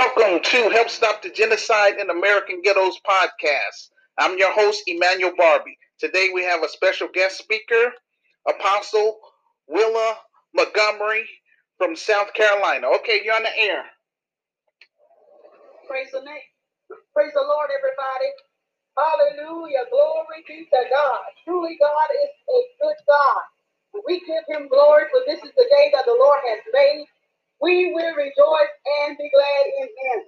Welcome to Help Stop the Genocide in American Ghettos podcast. I'm your host, Emmanuel Barbie. Today we have a special guest speaker, Apostle Willa Montgomery from South Carolina. Okay, you're on the air. Praise the name. Praise the Lord, everybody. Hallelujah. Glory be to God. Truly, God is a good God. We give him glory, for this is the day that the Lord has made. We will rejoice and be glad in him.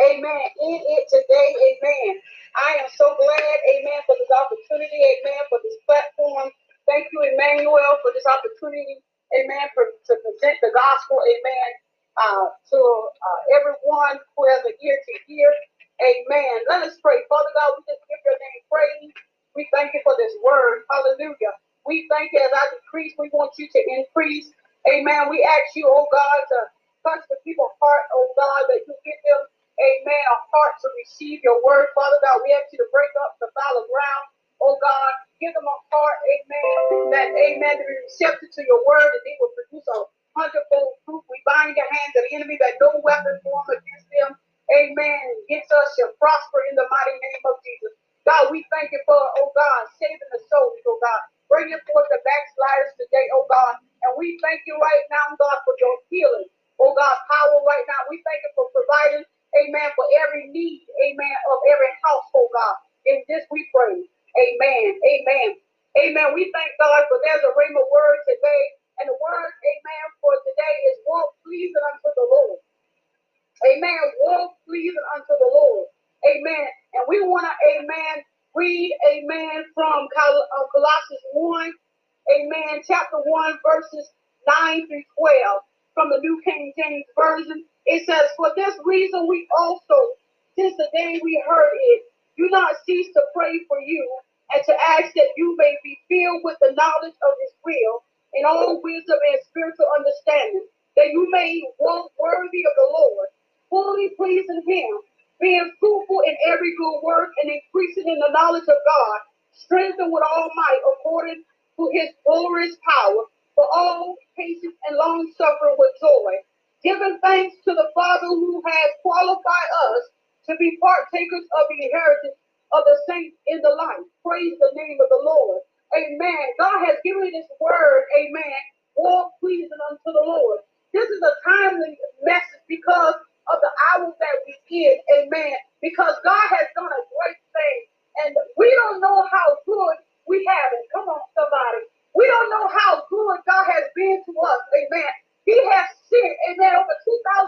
Amen. In it today, amen. I am so glad, amen, for this opportunity, amen, for this platform. Thank you, Emmanuel, for this opportunity, amen, for, to present the gospel, amen, uh, to uh, everyone who has an ear to hear. Amen. Let us pray. Father God, we just give your name praise. We thank you for this word. Hallelujah. We thank you as I decrease, we want you to increase. Amen. We ask you, oh God, to touch the people's heart, oh God, that you give them, amen, a heart to receive your word. Father God, we ask you to break up the fallow ground. Oh God, give them a heart, amen, that, amen, to be receptive to your word and they will produce a hundredfold fruit. We bind the hands of the enemy that no weapon formed against them, amen, against us shall prosper in the mighty name of Jesus. God, we thank you for, oh God, saving the souls, oh God. Bringing forth the backsliders today, oh God. And we thank you right now, God, for your healing. Oh God, power right now. We thank you for providing, amen, for every need, amen, of every household, oh God. In this we pray. Amen. Amen. Amen. We thank God for there's a ring of word today. And the word, amen, for today is walk pleasing unto the Lord. Amen. Walk pleasing unto the Lord. Amen. And we want to, amen, read, amen, from Col- uh, Colossians 1, amen, chapter 1, verses 9 through 12 from the New King James Version. It says, For this reason we also, since the day we heard it, do not cease to pray for you and to ask that you may be filled with the knowledge of his will in all wisdom and spiritual understanding, that you may walk worthy of the Lord, fully pleasing him, being fruitful in every good work and increasing in the knowledge of God, strengthened with all might according to his glorious power, for all patience and long suffering with joy, giving thanks to the Father who has qualified us to be partakers of the inheritance of the saints in the light. Praise the name of the Lord. Amen. God has given this word, amen, all pleasing unto the Lord. This is a timely message because of the hour that we in, amen. Because God has done a great thing, and we don't know how good we have it. Come on, somebody. We don't know how good God has been to us, amen. He has sent, amen, over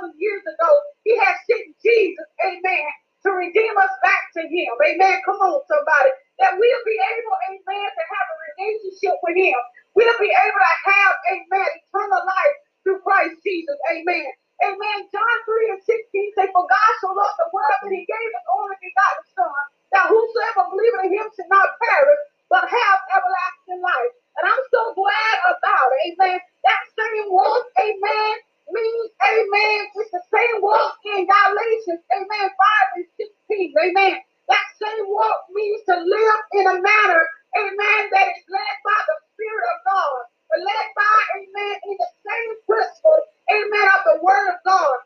2,000 years ago, He has sent Jesus, amen, to redeem us back to Him, amen. Come on, somebody. That we'll be able, amen, to have a relationship with Him. We'll be able to have, amen, eternal life through Christ Jesus, amen. Amen. John 3 and 16 say, For God so loved the world that he gave his only begotten Son, that whosoever believeth in him should not perish, but have everlasting life. And I'm so glad about it. Amen. That same walk, amen, means, amen, it's the same walk in Galatians, amen, 5 and 16. Amen. That same walk means to live in a manner, amen, that is led by the Spirit of God, led by, amen, in the same principle, amen, of the Word of God,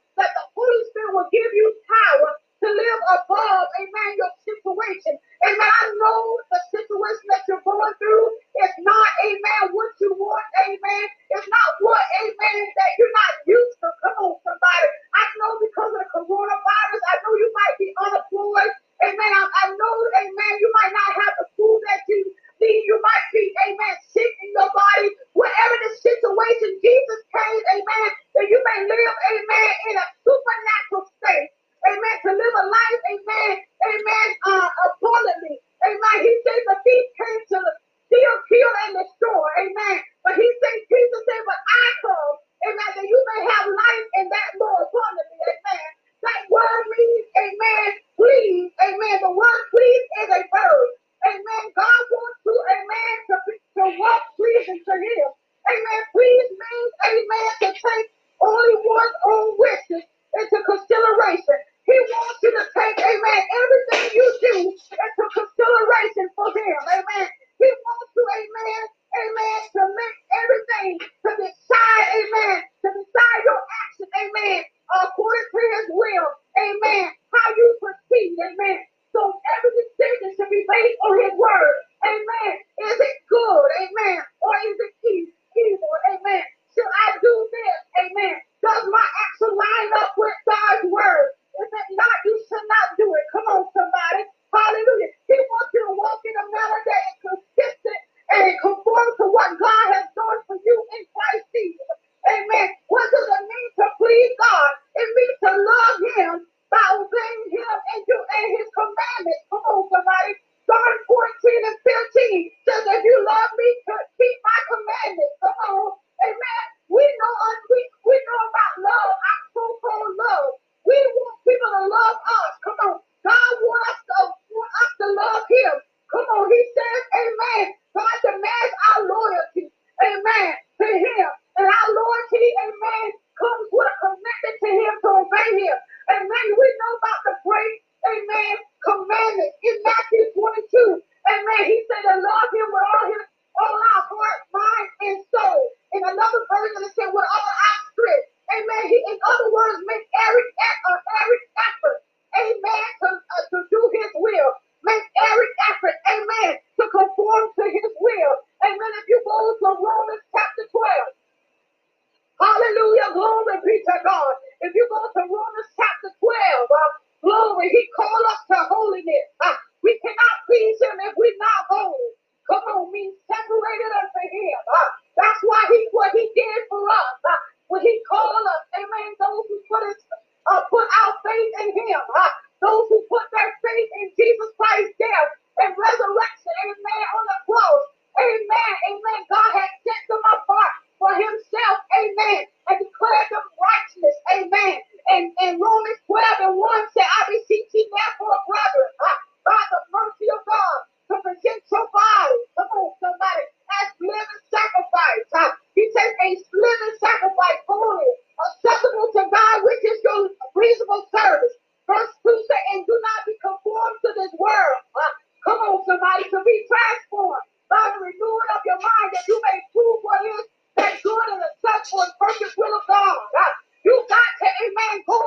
Jean Paul.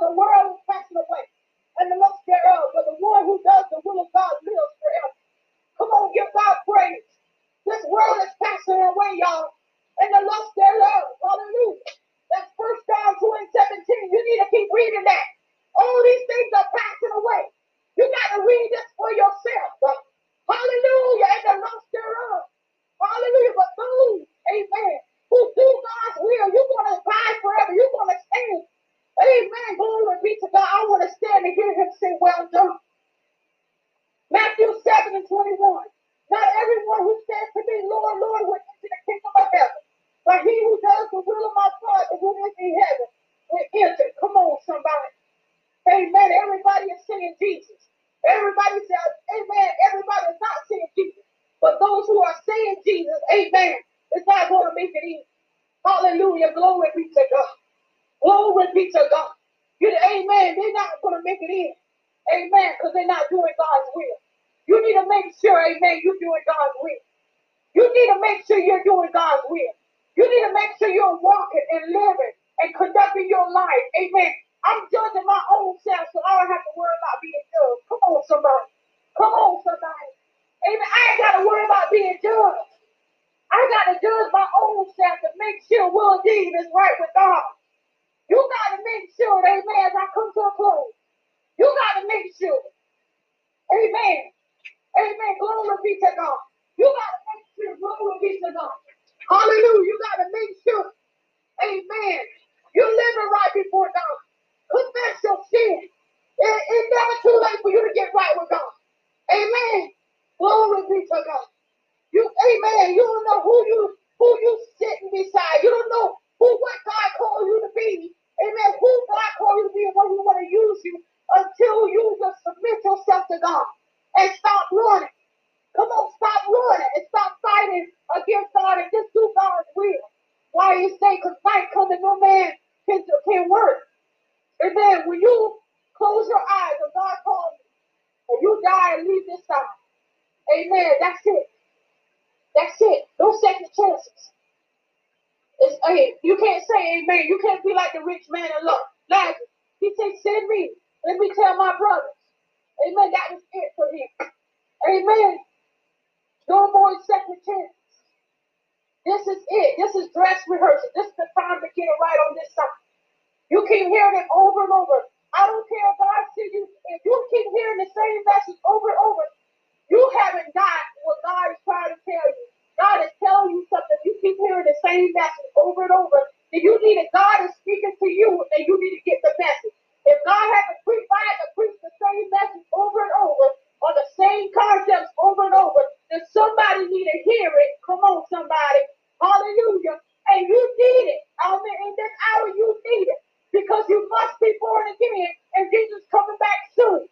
Hallelujah, because the world is passing away and the lust thereof, but the one who does the will of God lives forever. Come on, give God praise. This world is passing away, y'all, and the lust thereof. Hallelujah. That's first John 2 and 17. You need to keep reading that. All these things are passing away. You got to read this for yourself. Hallelujah. And the lust thereof. Hallelujah. But those, amen, who do God's will, you're going to abide forever. You're going to stand. Amen. Glory be to God. I want to stand and hear him say, Well done. Matthew 7 and 21. Not everyone who says to me, Lord, Lord, will enter the kingdom of heaven. But he who does the will of my Father who is in heaven will enter. Come on, somebody. Amen. Everybody is saying Jesus. Everybody says, Amen. Everybody is not saying Jesus. But those who are saying Jesus, Amen, it's not going to make it easy. Hallelujah. Glory be to God. Glory be to God. You, amen. They're not going to make it in. Amen. Because they're not doing God's will. You need to make sure, amen, you're doing God's will. You need to make sure you're doing God's will. You need to make sure you're walking and living and conducting your life. Amen. I'm judging my own self, so I don't have to worry about being judged. Come on, somebody. Come on, somebody. Amen. I ain't got to worry about being judged. I got to judge my own self to make sure will deed is right with God. You got to make sure, amen, as I come to a close. You got to make sure. Amen. Amen. Glory be to God. You got to make sure. Glory be to God. Hallelujah. You got to make sure. Amen. You're living right before God. Confess your sin. It, it's never too late for you to get right with God. Amen. Glory be to God. Amen. You don't know who you who you sitting beside. You don't know who what God called you to be. Amen. Who God called you to be and what He want to use you until you just submit yourself to God and stop running. Come on, stop running and stop fighting against God and just do God's will. Why you say, because night coming, no man can, can work. Then when you close your eyes and God calls you, and you die and leave this side, amen, that's it. That's it. No second chances. It's, hey, you can't say amen. You can't be like the rich man in love. Lazarus. He said, send me. Let me tell my brothers. Amen. That was it for him. Amen. No more second chances. This is it. This is dress rehearsal. This is the time to get it right on this side. You keep hearing it over and over. I don't care if God see you. If you keep hearing the same message over and over, you haven't what God is trying to tell you. God is telling you something. You keep hearing the same message over and over. Then you need it. God is speaking to you, and you need to get the message. If God has to preach, I have to preach the same message over and over, on the same concepts over and over, then somebody need to hear it. Come on, somebody. Hallelujah. And you need it. I mean, in this hour, you need it. Because you must be born again, and Jesus coming back soon.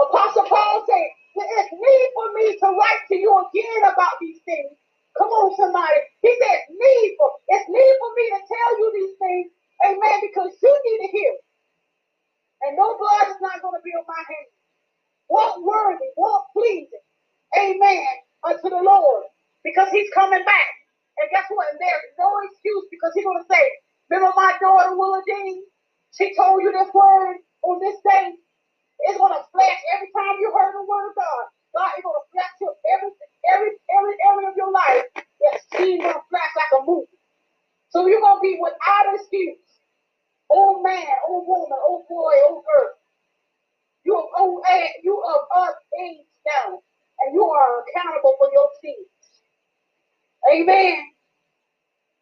Apostle Paul said, it's need for me to write to you again about these things. Come on, somebody. He said, needful. It's need for me to tell you these things. Amen. Because you need to hear. And no blood is not going to be on my hands. Walk worthy, walk pleasing. Amen. Unto the Lord. Because he's coming back. And guess what? And there's no excuse because he's going to say, Remember my daughter, Willa Dean? She told you this word on this day. It's to flash every time you heard the word of God. God is to flash to every, every, every area of your life. That seems going to flash like a movie. So you're to be without excuse. Old man, old woman, old boy, old girl. You are old age, you of age now. And you are accountable for your sins. Amen.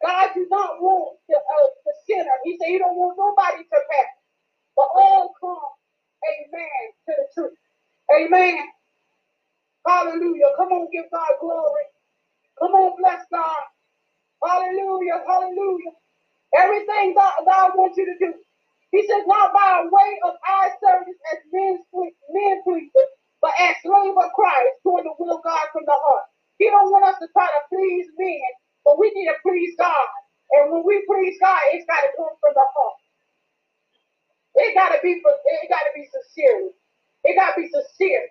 God does not want the, uh, the sinner. He said he don't want nobody to pass. But all come, amen, to the truth. Amen. Hallelujah. Come on, give God glory. Come on, bless God. Hallelujah. Hallelujah. Everything God, God wants you to do. He says, not by way of our service as men, men pleasers, but as slave of Christ, doing the will of God from the heart. He don't want us to try to please men, but we need to please God. And when we please God, it's got to come from the heart. It got to be it got to be sincere. It got to be sincere.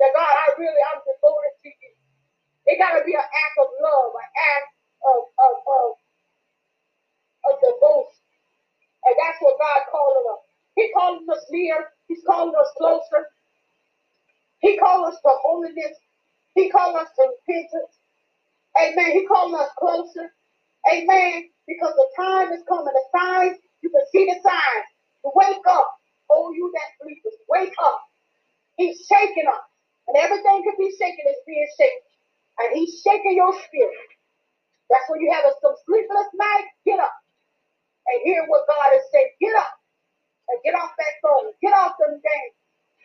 That God, I really, I'm devoted to you. It got to be an act of love, an act of, of, of, of devotion. And that's what God calling us. He calling us near. He's calling us closer. He calling us to holiness. He calling us to repentance. Amen. He calling us closer. Amen. Because the time is coming. The signs, you can see the signs. Wake up. Oh, you that sleepers. Wake up. He's shaking us. And everything can be shaken is being shaken. And he's shaking your spirit. That's when you have a, some sleepless night. Get up and hear what God is saying. Get up and get off that phone. Get off them games.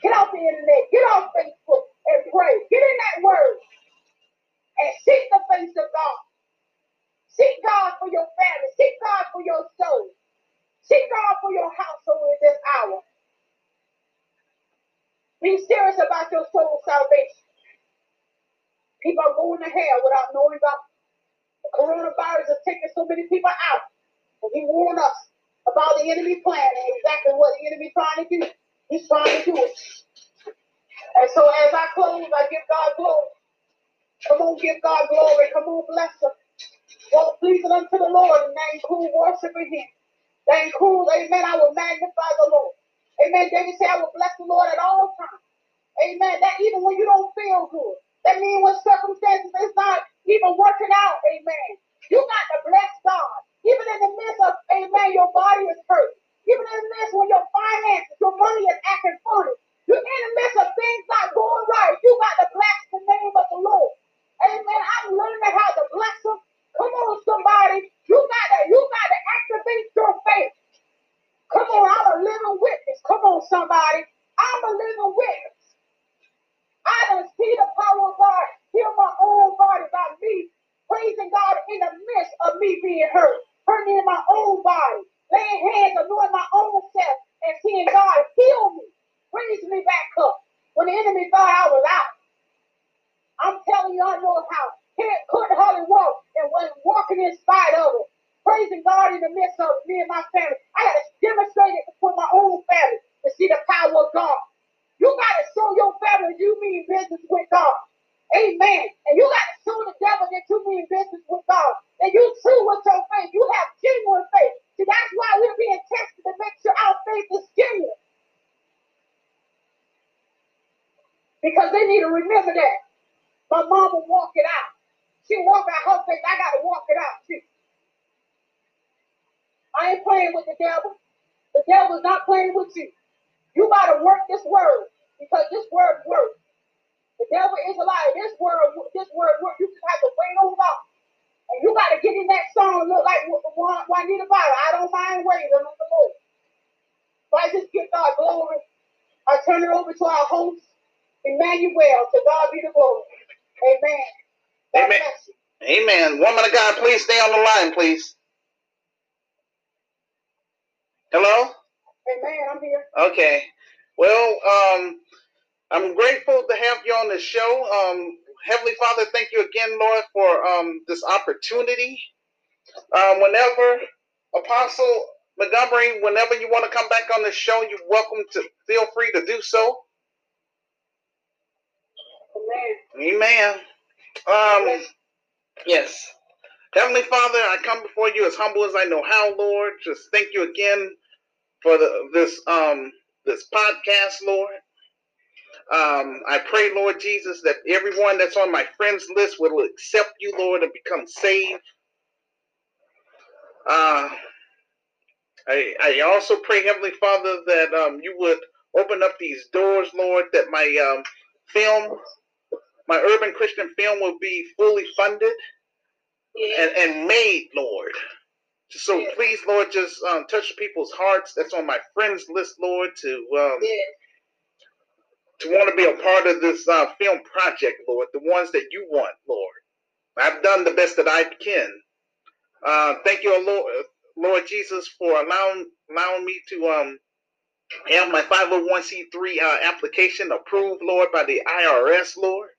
Get off the internet. Get off Facebook and pray. Get in that word and seek the face of God. Seek God for your family. Seek God for your soul. Seek God for your household in this hour. Be serious about your soul salvation. People are going to hell without knowing God. The coronavirus is taking so many people out. And he warned us about the enemy plan and enemy trying to do. He's trying to do it. And so as I close, I give God glory. Come on, give God glory. Come on, bless him. Walk pleasing unto the Lord and that include worshiping him. That includes, amen, I will magnify the Lord. Amen. David said, I will bless the Lord at all times. Amen. That even when you don't feel good. That means when circumstances is not even working out. Amen. You got to bless God. Even in the midst of, amen, your body is hurt. Please stay on the line, please. Hello? Amen. I'm here. Okay. Well, um, I'm grateful to have you on the show. Um, Heavenly Father, thank you again, Lord, for um, this opportunity. Um, whenever Apostle Montgomery, whenever you want to come back on the show, you're welcome to feel free to do so. Amen. Amen. Um, yes. Heavenly Father, I come before you as humble as I know how, Lord. Just thank you again for the, this um this podcast, Lord. Um, I pray, Lord Jesus, that everyone that's on my friends list will accept you, Lord, and become saved. Uh, I, I also pray, Heavenly Father, that um, you would open up these doors, Lord, that my um, film, my urban Christian film, will be fully funded. And, and made, Lord. So please, Lord, just um, touch people's hearts that's on my friends list, Lord, to um, to want to be a part of this uh, film project, Lord, the ones that you want, Lord. I've done the best that I can. Uh, thank you, Lord, Lord Jesus, for allowing allowing me to um, have my 501c3 uh, application approved, Lord, by the IRS, Lord.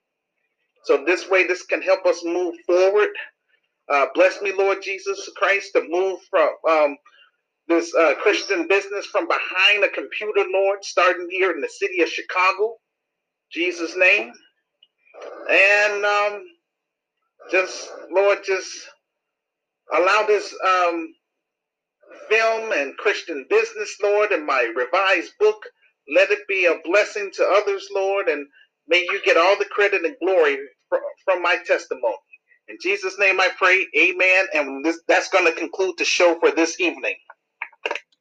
So this way, this can help us move forward. Uh, bless me, Lord Jesus Christ, to move from um, this uh, Christian business from behind a computer, Lord, starting here in the city of Chicago. Jesus' name. And um, just, Lord, just allow this um, film and Christian business, Lord, and my revised book, let it be a blessing to others, Lord, and may you get all the credit and glory from my testimony. In Jesus' name I pray, amen. And this, that's going to conclude the show for this evening.